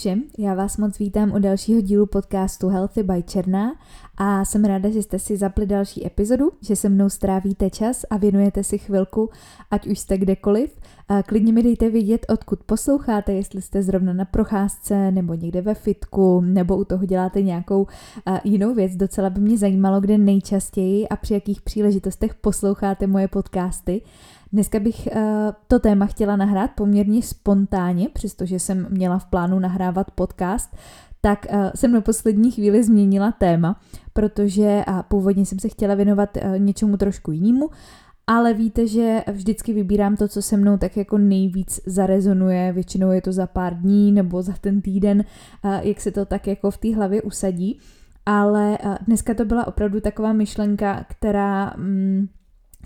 všem, já vás moc vítám u dalšího dílu podcastu Healthy by Černá a jsem ráda, že jste si zapli další epizodu, že se mnou strávíte čas a věnujete si chvilku, ať už jste kdekoliv. Klidně mi dejte vědět, odkud posloucháte, jestli jste zrovna na procházce nebo někde ve fitku nebo u toho děláte nějakou jinou věc. Docela by mě zajímalo, kde nejčastěji a při jakých příležitostech posloucháte moje podcasty. Dneska bych uh, to téma chtěla nahrát poměrně spontánně, přestože jsem měla v plánu nahrávat podcast, tak uh, jsem na poslední chvíli změnila téma, protože uh, původně jsem se chtěla věnovat uh, něčemu trošku jinému, ale víte, že vždycky vybírám to, co se mnou tak jako nejvíc zarezonuje, většinou je to za pár dní nebo za ten týden, jak se to tak jako v té hlavě usadí, ale dneska to byla opravdu taková myšlenka, která... Um,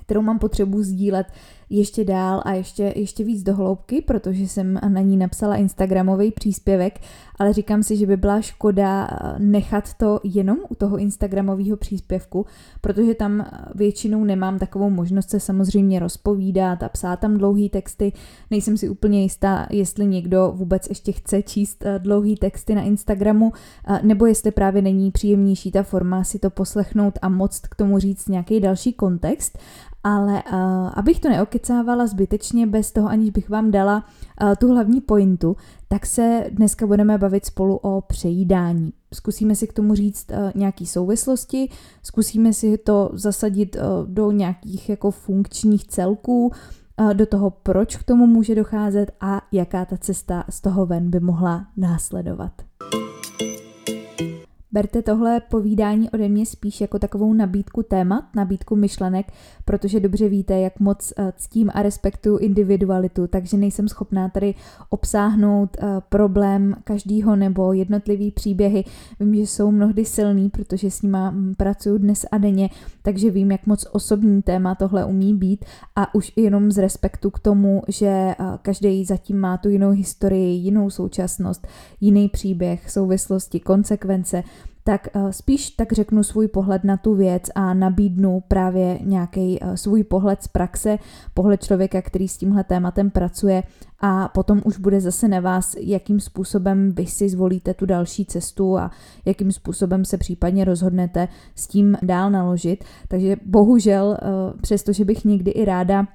kterou mám potřebu sdílet ještě dál a ještě, ještě víc do hloubky, protože jsem na ní napsala Instagramový příspěvek, ale říkám si, že by byla škoda eh, nechat to jenom u toho Instagramového příspěvku, protože tam eh, většinou nemám takovou možnost se samozřejmě rozpovídat a psát tam dlouhý texty. Nejsem si úplně jistá, jestli někdo vůbec ještě chce číst eh, dlouhý texty na Instagramu, nebo jestli právě není příjemnější ta forma si to poslechnout a moc k tomu říct nějaký další kontext. Ale uh, abych to neokecávala zbytečně bez toho, aniž bych vám dala uh, tu hlavní pointu, tak se dneska budeme bavit spolu o přejídání. Zkusíme si k tomu říct uh, nějaký souvislosti, zkusíme si to zasadit uh, do nějakých jako funkčních celků, do toho, proč k tomu může docházet a jaká ta cesta z toho ven by mohla následovat. Berte tohle povídání ode mě spíš jako takovou nabídku témat, nabídku myšlenek, protože dobře víte, jak moc eh, ctím a respektuju individualitu, takže nejsem schopná tady obsáhnout eh, problém každýho nebo jednotlivý příběhy. Vím, že jsou mnohdy silný, protože s nima mm, pracuju dnes a denně, takže vím, jak moc osobní téma tohle umí být a už jenom z respektu k tomu, že eh, každý zatím má tu jinou historii, jinou současnost, jiný příběh, souvislosti, konsekvence, tak uh, spíš tak řeknu svůj pohled na tu věc a nabídnu právě nějaký uh, svůj pohled z praxe, pohled člověka, který s tímhle tématem pracuje a potom už bude zase na vás, jakým způsobem vy si zvolíte tu další cestu a jakým způsobem se případně rozhodnete s tím dál naložit. Takže bohužel, uh, přestože bych někdy i ráda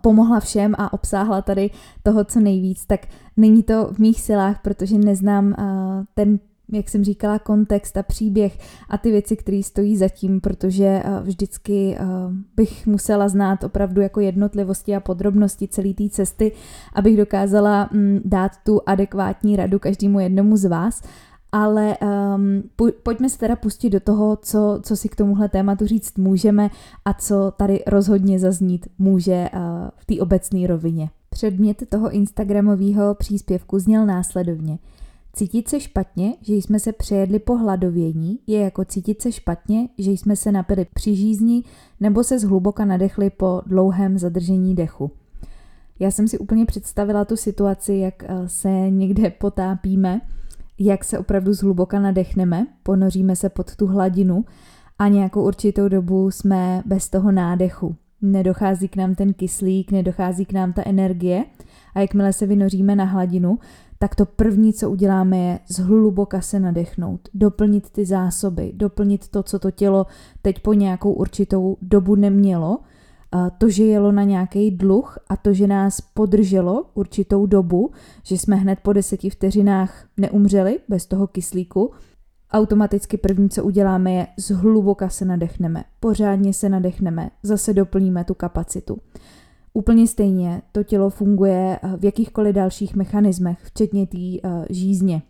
pomohla všem a obsáhla tady toho, co nejvíc, tak není to v mých silách, protože neznám ten jak jsem říkala, kontext a příběh a ty věci, které stojí zatím, protože eh, vždycky eh, bych musela znát opravdu jako jednotlivosti a podrobnosti celé té cesty, abych dokázala mm, dát tu adekvátní radu každému jednomu z vás. Ale um, pojďme se teda pustit do toho, co, co si k tomuhle tématu říct můžeme a co tady rozhodně zaznít může uh, v té obecné rovině. Předmět toho Instagramového příspěvku zněl následovně – Cítit se špatně, že jsme se přejedli po hladovění, je jako cítit se špatně, že jsme se napili při žízni nebo se zhluboka nadechli po dlouhém zadržení dechu. Já jsem si úplně představila tu situaci, jak eh, se někde potápíme, jak se opravdu zhluboka nadechneme, ponoříme se pod tu hladinu a nějakou určitou dobu jsme bez toho nádechu. Nedochází k nám ten kyslík, nedochází k nám ta energie a jakmile se vynoříme na hladinu, tak to první, co uděláme, je zhluboka se nadechnout, doplnit ty zásoby, doplnit to, co to tělo teď po nějakou určitou dobu nemělo, to, že jelo na nějaký dluh a to, že nás podrželo určitou dobu, že jsme hned po deseti vteřinách neumřeli bez toho kyslíku, automaticky první, co uděláme, je zhluboka se nadechneme, pořádně se nadechneme, zase doplníme tu kapacitu. Úplně stejně to tělo funguje eh, v jakýchkoliv dalších mechanismech, včetně té uh, žízně.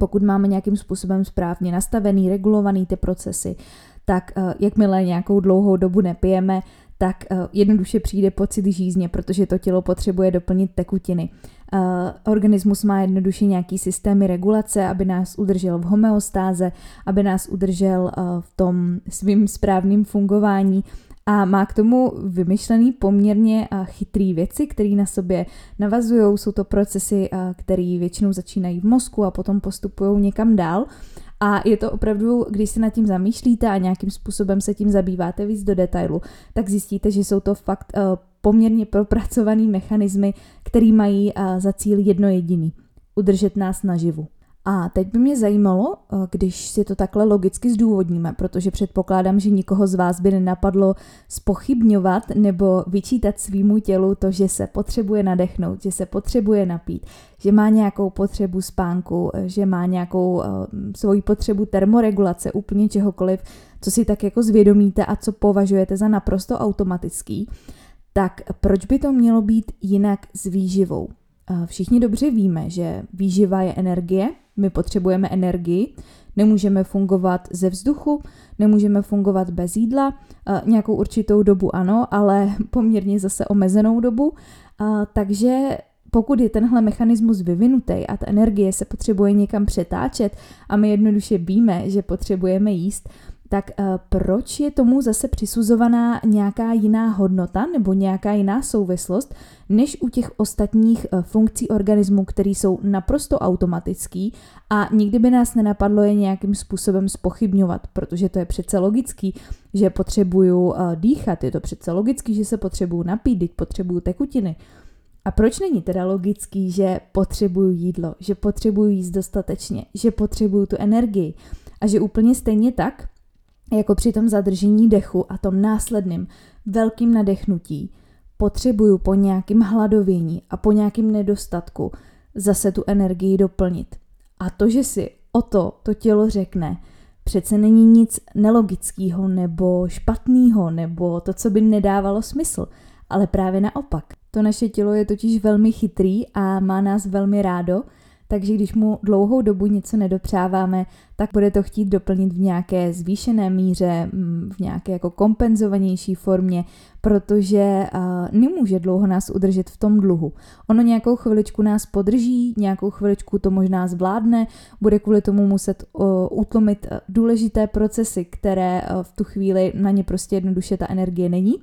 Pokud máme nějakým způsobem správně nastavený, regulovaný ty procesy, tak uh, jakmile nějakou dlouhou dobu nepijeme, tak jednoduše přijde pocit žízně, protože to tělo potřebuje doplnit tekutiny. Organismus má jednoduše nějaký systémy regulace, aby nás udržel v homeostáze, aby nás udržel v tom svým správným fungování a má k tomu vymyšlený poměrně chytrý věci, které na sobě navazují. Jsou to procesy, které většinou začínají v mozku a potom postupují někam dál. A je to opravdu, když se nad tím zamýšlíte a nějakým způsobem se tím zabýváte víc do detailu, tak zjistíte, že jsou to fakt poměrně propracované mechanismy, které mají za cíl jedno jediný. udržet nás naživu. A teď by mě zajímalo, eh, když si to takhle logicky zdůvodníme, protože předpokládám, že nikoho z vás by nenapadlo spochybňovat nebo vyčítat svýmu tělu to, že se potřebuje nadechnout, že se potřebuje napít, že má nějakou potřebu spánku, eh, že má nějakou uh, svoji potřebu termoregulace, úplně čehokoliv, co si tak jako zvědomíte a co považujete za naprosto automatický, tak proč by to mělo být jinak s výživou? Všichni dobře víme, že výživa je energie, my potřebujeme energii, nemůžeme fungovat ze vzduchu, nemůžeme fungovat bez jídla, nějakou určitou dobu ano, ale poměrně zase omezenou dobu, takže pokud je tenhle mechanismus vyvinutý a ta energie se potřebuje někam přetáčet a my jednoduše víme, že potřebujeme jíst, tak uh, proč je tomu zase přisuzovaná nějaká jiná hodnota nebo nějaká jiná souvislost, než u těch ostatních uh, funkcí organismu, které jsou naprosto automatický a nikdy by nás nenapadlo je nějakým způsobem spochybňovat, protože to je přece logický, že potřebuju uh, dýchat, je to přece logický, že se potřebuju napít, teď potřebuju tekutiny. A proč není teda logický, že potřebuju jídlo, že potřebuju jíst dostatečně, že potřebuju tu energii a že úplně stejně tak jako při tom zadržení dechu a tom následným velkým nadechnutí potřebuju po nějakým hladovění a po nějakým nedostatku zase tu energii doplnit. A to, že si o to to tělo řekne, přece není nic nelogického nebo špatného nebo to, co by nedávalo smysl, ale právě naopak. To naše tělo je totiž velmi chytrý a má nás velmi rádo takže když mu dlouhou dobu něco nedopřáváme, tak bude to chtít doplnit v nějaké zvýšené míře, mm, v nějaké jako kompenzovanější formě, protože uh, nemůže dlouho nás udržet v tom dluhu. Ono nějakou chviličku nás podrží, nějakou chviličku to možná zvládne, bude kvůli tomu muset uh, utlumit důležité procesy, které uh, v tu chvíli na ně prostě jednoduše ta energie není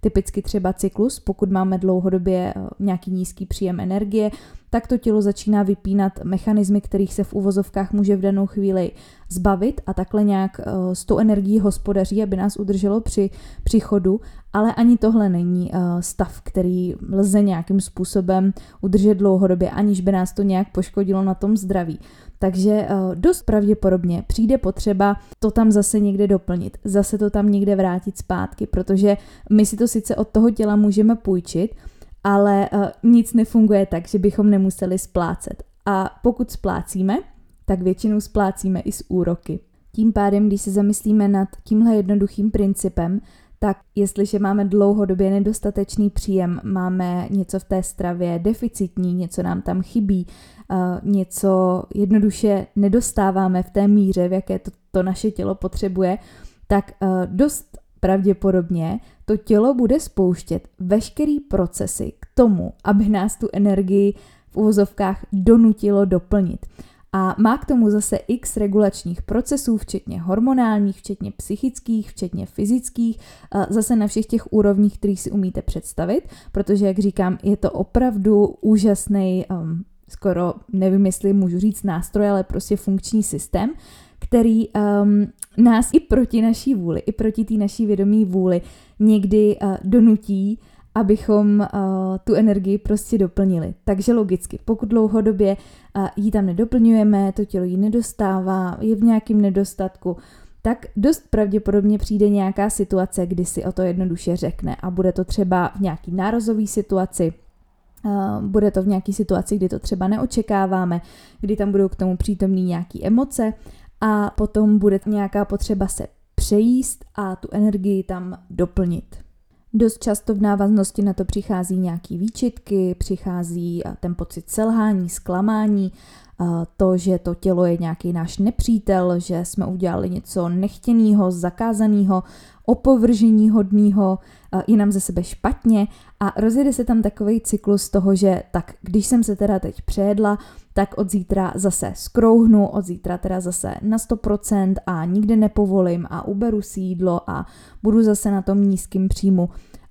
typicky třeba cyklus, pokud máme dlouhodobě nějaký nízký příjem energie, tak to tělo začíná vypínat mechanismy, kterých se v uvozovkách může v danou chvíli zbavit a takhle nějak uh, s tou energií hospodaří, aby nás udrželo při příchodu, ale ani tohle není uh, stav, který lze nějakým způsobem udržet dlouhodobě, aniž by nás to nějak poškodilo na tom zdraví. Takže uh, dost pravděpodobně přijde potřeba to tam zase někde doplnit, zase to tam někde vrátit zpátky, protože my si to sice od toho těla můžeme půjčit, ale nic nefunguje tak, že bychom nemuseli splácet. A pokud splácíme, tak většinou splácíme i s úroky. Tím pádem, když se zamyslíme nad tímhle jednoduchým principem, tak jestliže máme dlouhodobě nedostatečný příjem, máme něco v té stravě deficitní, něco nám tam chybí, uh, něco jednoduše nedostáváme v té míře, v jaké to, to naše tělo potřebuje, tak uh, dost pravděpodobně to tělo bude spouštět veškerý procesy k tomu, aby nás tu energii v uvozovkách donutilo doplnit. A má k tomu zase x regulačních procesů, včetně hormonálních, včetně psychických, včetně fyzických, zase na všech těch úrovních, kterých si umíte představit, protože, jak říkám, je to opravdu úžasný, um, skoro nevím, jestli můžu říct nástroj, ale prostě funkční systém, který um, nás i proti naší vůli, i proti té naší vědomí vůli někdy uh, donutí, abychom uh, tu energii prostě doplnili. Takže logicky, pokud dlouhodobě uh, ji tam nedoplňujeme, to tělo ji nedostává, je v nějakém nedostatku, tak dost pravděpodobně přijde nějaká situace, kdy si o to jednoduše řekne a bude to třeba v nějaký nárazový situaci, Uh, bude to v nějaké situaci, kdy to třeba neočekáváme, kdy tam budou k tomu přítomný nějaké emoce a potom bude nějaká potřeba se přejíst a tu energii tam doplnit. Dost často v návaznosti na to přichází nějaký výčitky, přichází ten pocit selhání, zklamání, to, že to tělo je nějaký náš nepřítel, že jsme udělali něco nechtěného, zakázaného, opovržení hodného, je nám ze sebe špatně a rozjede se tam takový cyklus toho, že tak když jsem se teda teď přejedla, tak od zítra zase skrouhnu, od zítra teda zase na 100% a nikdy nepovolím a uberu si jídlo a budu zase na tom nízkým příjmu.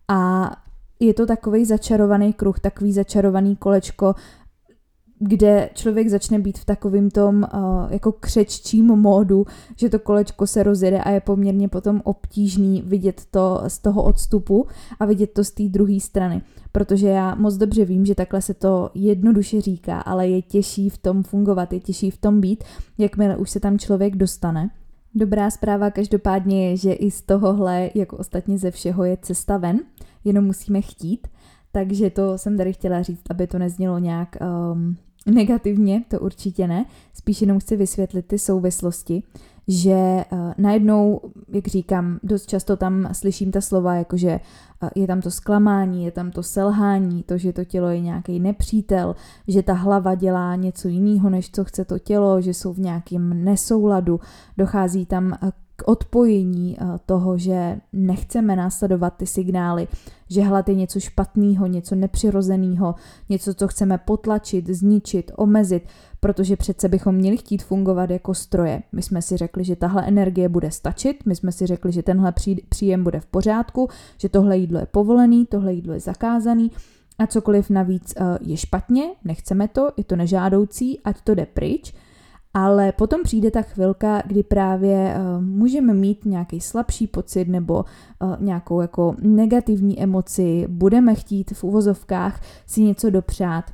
A je to takový začarovaný kruh, takový začarovaný kolečko, kde člověk začne být v takovým tom uh, jako křeččím módu, že to kolečko se rozjede a je poměrně potom obtížný vidět to z toho odstupu a vidět to z té druhé strany. Protože já moc dobře vím, že takhle se to jednoduše říká, ale je těžší v tom fungovat, je těžší v tom být, jakmile už se tam člověk dostane. Dobrá zpráva každopádně je, že i z tohohle, jako ostatně ze všeho, je cesta ven, jenom musíme chtít. Takže to jsem tady chtěla říct, aby to neznělo nějak um, negativně, to určitě ne. Spíš jenom chci vysvětlit ty souvislosti, že uh, najednou, jak říkám, dost často tam slyším ta slova, jakože uh, je tam to zklamání, je tam to selhání, to, že to tělo je nějaký nepřítel, že ta hlava dělá něco jiného, než co chce to tělo, že jsou v nějakém nesouladu, dochází tam uh, k odpojení toho, že nechceme následovat ty signály, že hlad je něco špatného, něco nepřirozeného, něco, co chceme potlačit, zničit, omezit, protože přece bychom měli chtít fungovat jako stroje. My jsme si řekli, že tahle energie bude stačit, my jsme si řekli, že tenhle příjem bude v pořádku, že tohle jídlo je povolený, tohle jídlo je zakázaný a cokoliv navíc je špatně, nechceme to, je to nežádoucí, ať to jde pryč – ale potom přijde ta chvilka, kdy právě uh, můžeme mít nějaký slabší pocit nebo uh, nějakou jako negativní emoci, budeme chtít v uvozovkách si něco dopřát.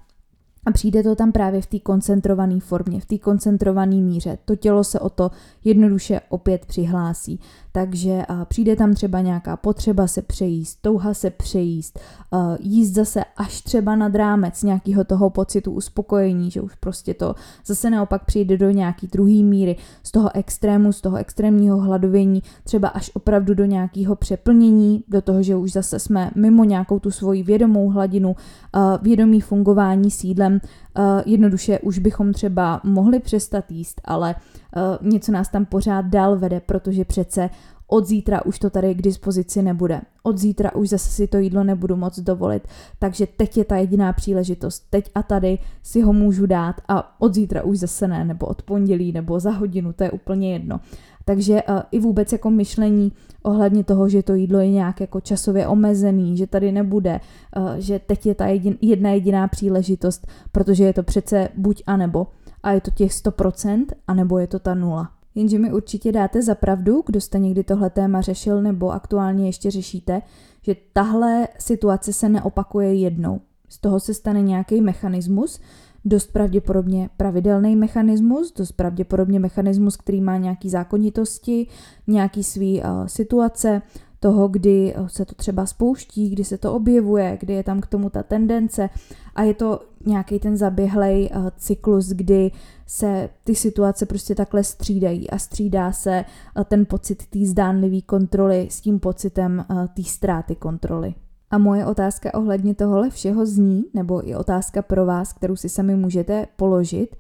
A přijde to tam právě v té koncentrované formě, v té koncentrované míře. To tělo se o to jednoduše opět přihlásí. Takže uh, přijde tam třeba nějaká potřeba se přejíst, touha se přejíst, jíst zase až třeba nad rámec nějakého toho pocitu uspokojení, že už prostě to zase naopak přijde do nějaký druhý míry, z toho extrému, z toho extrémního hladovění, třeba až opravdu do nějakého přeplnění, do toho, že už zase jsme mimo nějakou tu svoji vědomou hladinu, vědomí fungování sídlem, uh, jednoduše už bychom třeba mohli přestat jíst, ale uh, něco nás tam pořád dál vede, protože přece od zítra už to tady k dispozici nebude. Od zítra už zase si to jídlo nebudu moc dovolit, takže teď je ta jediná příležitost. Teď a tady si ho můžu dát a od zítra už zase ne, nebo od pondělí, nebo za hodinu, to je úplně jedno. Takže uh, i vůbec jako myšlení ohledně toho, že to jídlo je nějak jako časově omezený, že tady nebude, uh, že teď je ta jedna jediná příležitost, protože je to přece buď a nebo. A je to těch 100%, anebo je to ta nula. Jenže mi určitě dáte za pravdu, kdo jste někdy tohle téma řešil nebo aktuálně ještě řešíte, že tahle situace se neopakuje jednou. Z toho se stane nějaký mechanismus, dost pravděpodobně pravidelný mechanismus, dost pravděpodobně mechanismus, který má nějaký zákonitosti, nějaký svý uh, situace, toho, kdy se to třeba spouští, kdy se to objevuje, kdy je tam k tomu ta tendence a je to nějaký ten zaběhlej uh, cyklus, kdy se ty situace prostě takhle střídají a střídá se uh, ten pocit té zdánlivé kontroly s tím pocitem uh, té ztráty kontroly. A moje otázka ohledně tohohle všeho zní, nebo i otázka pro vás, kterou si sami můžete položit,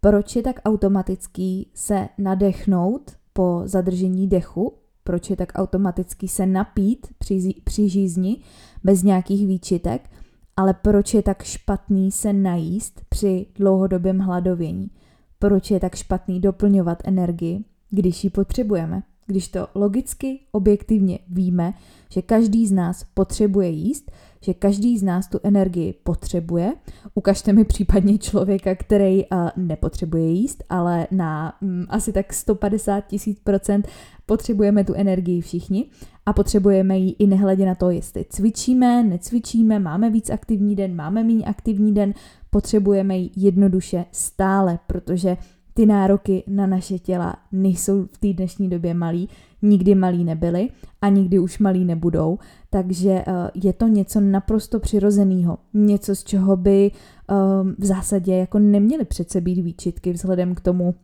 proč je tak automatický se nadechnout po zadržení dechu, proč je tak automatický se napít při, při žízni bez nějakých výčitek, ale proč je tak špatný se najíst při dlouhodobém hladovění, proč je tak špatný doplňovat energii, když ji potřebujeme když to logicky, objektivně víme, že každý z nás potřebuje jíst, že každý z nás tu energii potřebuje. Ukažte mi případně člověka, který uh, nepotřebuje jíst, ale na um, asi tak 150 tisíc procent potřebujeme tu energii všichni a potřebujeme ji i nehledě na to, jestli cvičíme, necvičíme, máme víc aktivní den, máme méně aktivní den, potřebujeme ji jednoduše stále, protože ty nároky na naše těla nejsou v té dnešní době malý, nikdy malý nebyly a nikdy už malý nebudou, takže eh, je to něco naprosto přirozeného, něco z čeho by ehm, v zásadě jako neměly přece být výčitky vzhledem k tomu,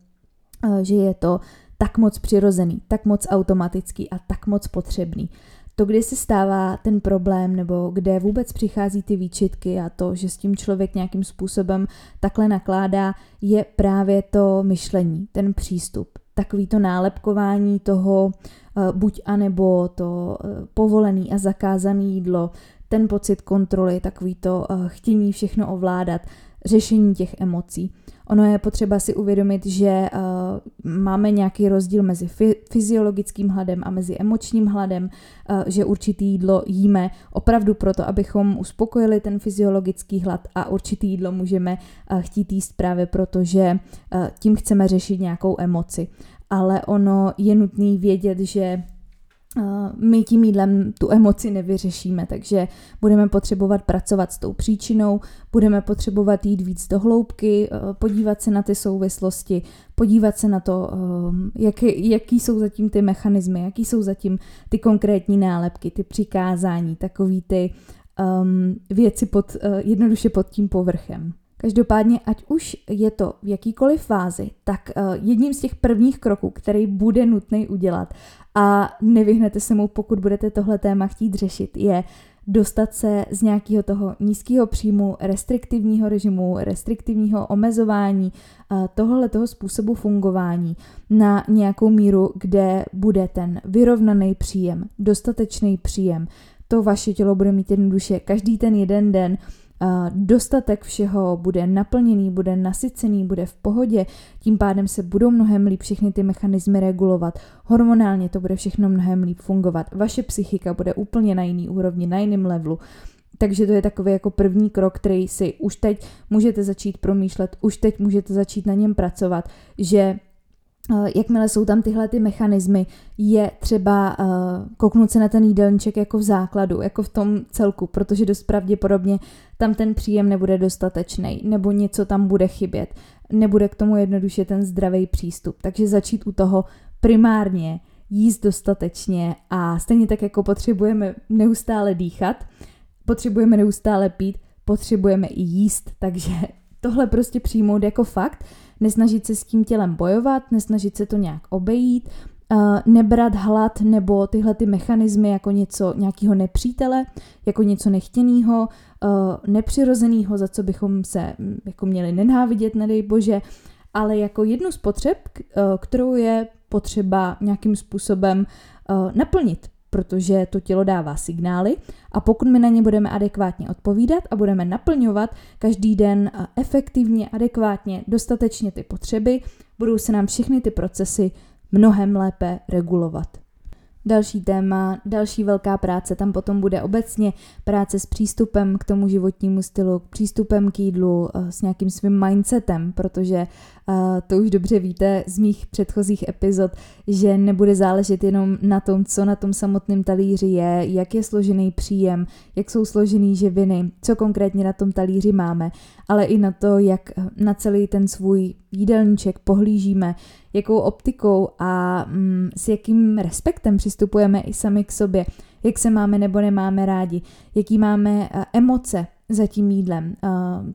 eh, že je to tak moc přirozený, tak moc automatický a tak moc potřebný to, kdy se stává ten problém nebo kde vůbec přichází ty výčitky a to, že s tím člověk nějakým způsobem takhle nakládá, je právě to myšlení, ten přístup. Takový to nálepkování toho uh, buď a nebo to uh, povolený a zakázaný jídlo, ten pocit kontroly, takový to uh, chtění všechno ovládat, řešení těch emocí. Ono je potřeba si uvědomit, že uh, máme nějaký rozdíl mezi fyziologickým hladem a mezi emočním hladem, uh, že určitý jídlo jíme opravdu proto, abychom uspokojili ten fyziologický hlad a určitý jídlo můžeme uh, chtít jíst právě proto, že uh, tím chceme řešit nějakou emoci. Ale ono je nutné vědět, že my tím jídlem tu emoci nevyřešíme, takže budeme potřebovat pracovat s tou příčinou, budeme potřebovat jít víc do hloubky, eh, podívat se na ty souvislosti, podívat se na to, eh, jaký, jaký jsou zatím ty mechanismy, jaký jsou zatím ty konkrétní nálepky, ty přikázání, takový ty um, věci pod, jednoduše pod tím povrchem. Každopádně, ať už je to v jakýkoliv fázi, tak jedním z těch prvních kroků, který bude nutný udělat a nevyhnete se mu, pokud budete tohle téma chtít řešit, je dostat se z nějakého toho nízkého příjmu, restriktivního režimu, restriktivního omezování, tohle toho způsobu fungování na nějakou míru, kde bude ten vyrovnaný příjem, dostatečný příjem. To vaše tělo bude mít jednoduše každý ten jeden den dostatek všeho bude naplněný, bude nasycený, bude v pohodě, tím pádem se budou mnohem líp všechny ty mechanismy regulovat. Hormonálně to bude všechno mnohem líp fungovat. Vaše psychika bude úplně na jiný úrovni, na jiném levelu. Takže to je takový jako první krok, který si už teď můžete začít promýšlet, už teď můžete začít na něm pracovat, že jakmile jsou tam tyhle ty mechanismy, je třeba uh, kouknout se na ten jídelníček jako v základu, jako v tom celku, protože dost pravděpodobně tam ten příjem nebude dostatečný, nebo něco tam bude chybět, nebude k tomu jednoduše ten zdravý přístup. Takže začít u toho primárně jíst dostatečně a stejně tak jako potřebujeme neustále dýchat, potřebujeme neustále pít, potřebujeme i jíst, takže tohle prostě přijmout jako fakt, nesnažit se s tím tělem bojovat, nesnažit se to nějak obejít, Uh, nebrat hlad nebo tyhle ty mechanismy jako něco nějakého nepřítele, jako něco nechtěného, uh, nepřirozeného, za co bychom se mm, jako měli nenávidět, nedej bože, ale jako jednu z potřeb, uh, kterou je potřeba nějakým způsobem naplnit protože to tělo dává signály a pokud my na ně budeme adekvátně odpovídat a budeme naplňovat každý den efektivně, adekvátně, dostatečně ty potřeby, budou se nám všechny ty procesy mnohem lépe regulovat. Další téma, další velká práce tam potom bude obecně práce s přístupem k tomu životnímu stylu, přístupem k jídlu, eh, s nějakým svým mindsetem, protože to už dobře víte z mých předchozích epizod, že nebude záležet jenom na tom, co na tom samotném talíři je, jak je složený příjem, jak jsou složený živiny, co konkrétně na tom talíři máme, ale i na to, jak na celý ten svůj jídelníček pohlížíme, jakou optikou a mm, s jakým respektem přistupujeme i sami k sobě, jak se máme nebo nemáme rádi, jaký máme emoce za tím jídlem,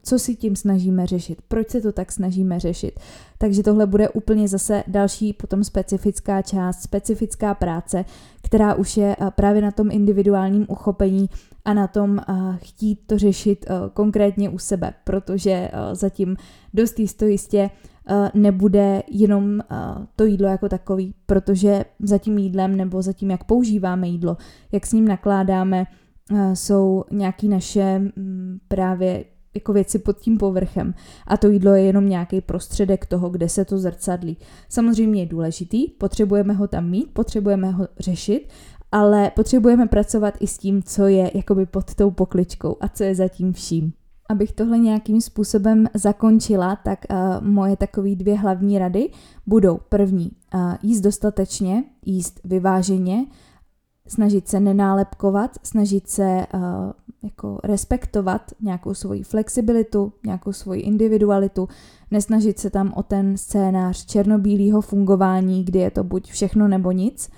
co si tím snažíme řešit, proč se to tak snažíme řešit. Takže tohle bude úplně zase další potom specifická část, specifická práce, která už je právě na tom individuálním uchopení a na tom chtít to řešit konkrétně u sebe, protože zatím dost jisto jistě nebude jenom to jídlo jako takový, protože za tím jídlem nebo za tím, jak používáme jídlo, jak s ním nakládáme, jsou nějaký naše mm, právě jako věci pod tím povrchem a to jídlo je jenom nějaký prostředek toho, kde se to zrcadlí. Samozřejmě je důležitý, potřebujeme ho tam mít, potřebujeme ho řešit, ale potřebujeme pracovat i s tím, co je jakoby pod tou pokličkou a co je zatím vším. Abych tohle nějakým způsobem zakončila, tak uh, moje takové dvě hlavní rady budou první, uh, jíst dostatečně, jíst vyváženě, snažit se nenálepkovat, snažit se uh, jako respektovat nějakou svoji flexibilitu, nějakou svoji individualitu, nesnažit se tam o ten scénář černobílého fungování, kdy je to buď všechno nebo nic.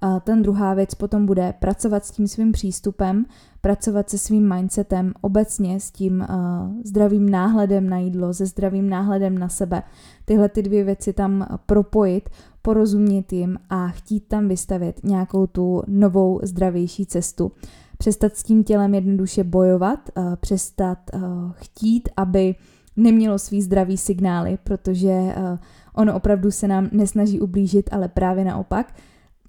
A ten druhá věc potom bude pracovat s tím svým přístupem, pracovat se svým mindsetem, obecně s tím uh, zdravým náhledem na jídlo, se zdravým náhledem na sebe. Tyhle ty dvě věci tam propojit, porozumět jim a chtít tam vystavit nějakou tu novou, zdravější cestu. Přestat s tím tělem jednoduše bojovat, uh, přestat uh, chtít, aby nemělo svý zdravý signály, protože uh, ono opravdu se nám nesnaží ublížit, ale právě naopak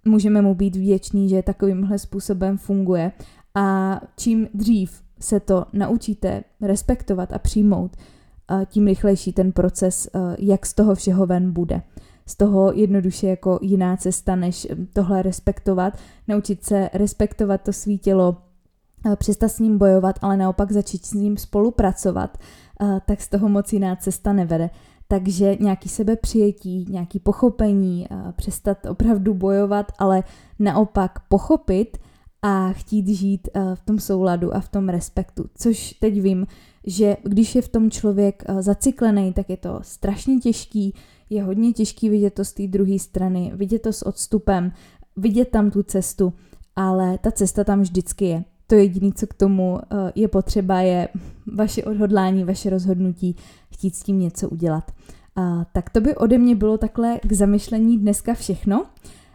můžeme mu být vděční, že takovýmhle způsobem funguje a čím dřív se to naučíte respektovat a přijmout, tím rychlejší ten proces, jak z toho všeho ven bude. Z toho jednoduše jako jiná cesta, než tohle respektovat, naučit se respektovat to svý tělo, přestat s ním bojovat, ale naopak začít s ním spolupracovat, tak z toho moc jiná cesta nevede. Takže nějaký sebepřijetí, nějaký pochopení, přestat opravdu bojovat, ale naopak pochopit a chtít žít v tom souladu a v tom respektu. Což teď vím, že když je v tom člověk zaciklený, tak je to strašně těžký, je hodně těžký vidět to z té druhé strany, vidět to s odstupem, vidět tam tu cestu, ale ta cesta tam vždycky je. To jediné, co k tomu je potřeba, je vaše odhodlání, vaše rozhodnutí chtít s tím něco udělat. A, tak to by ode mě bylo takhle k zamyšlení dneska všechno.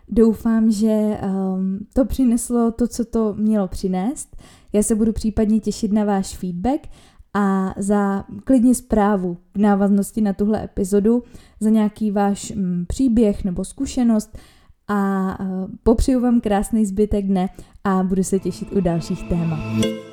Doufám, že um, to přineslo to, co to mělo přinést. Já se budu případně těšit na váš feedback a za klidně zprávu v návaznosti na tuhle epizodu, za nějaký váš mm, příběh nebo zkušenost a uh, popřeju vám krásný zbytek dne a budu se těšit u dalších témat.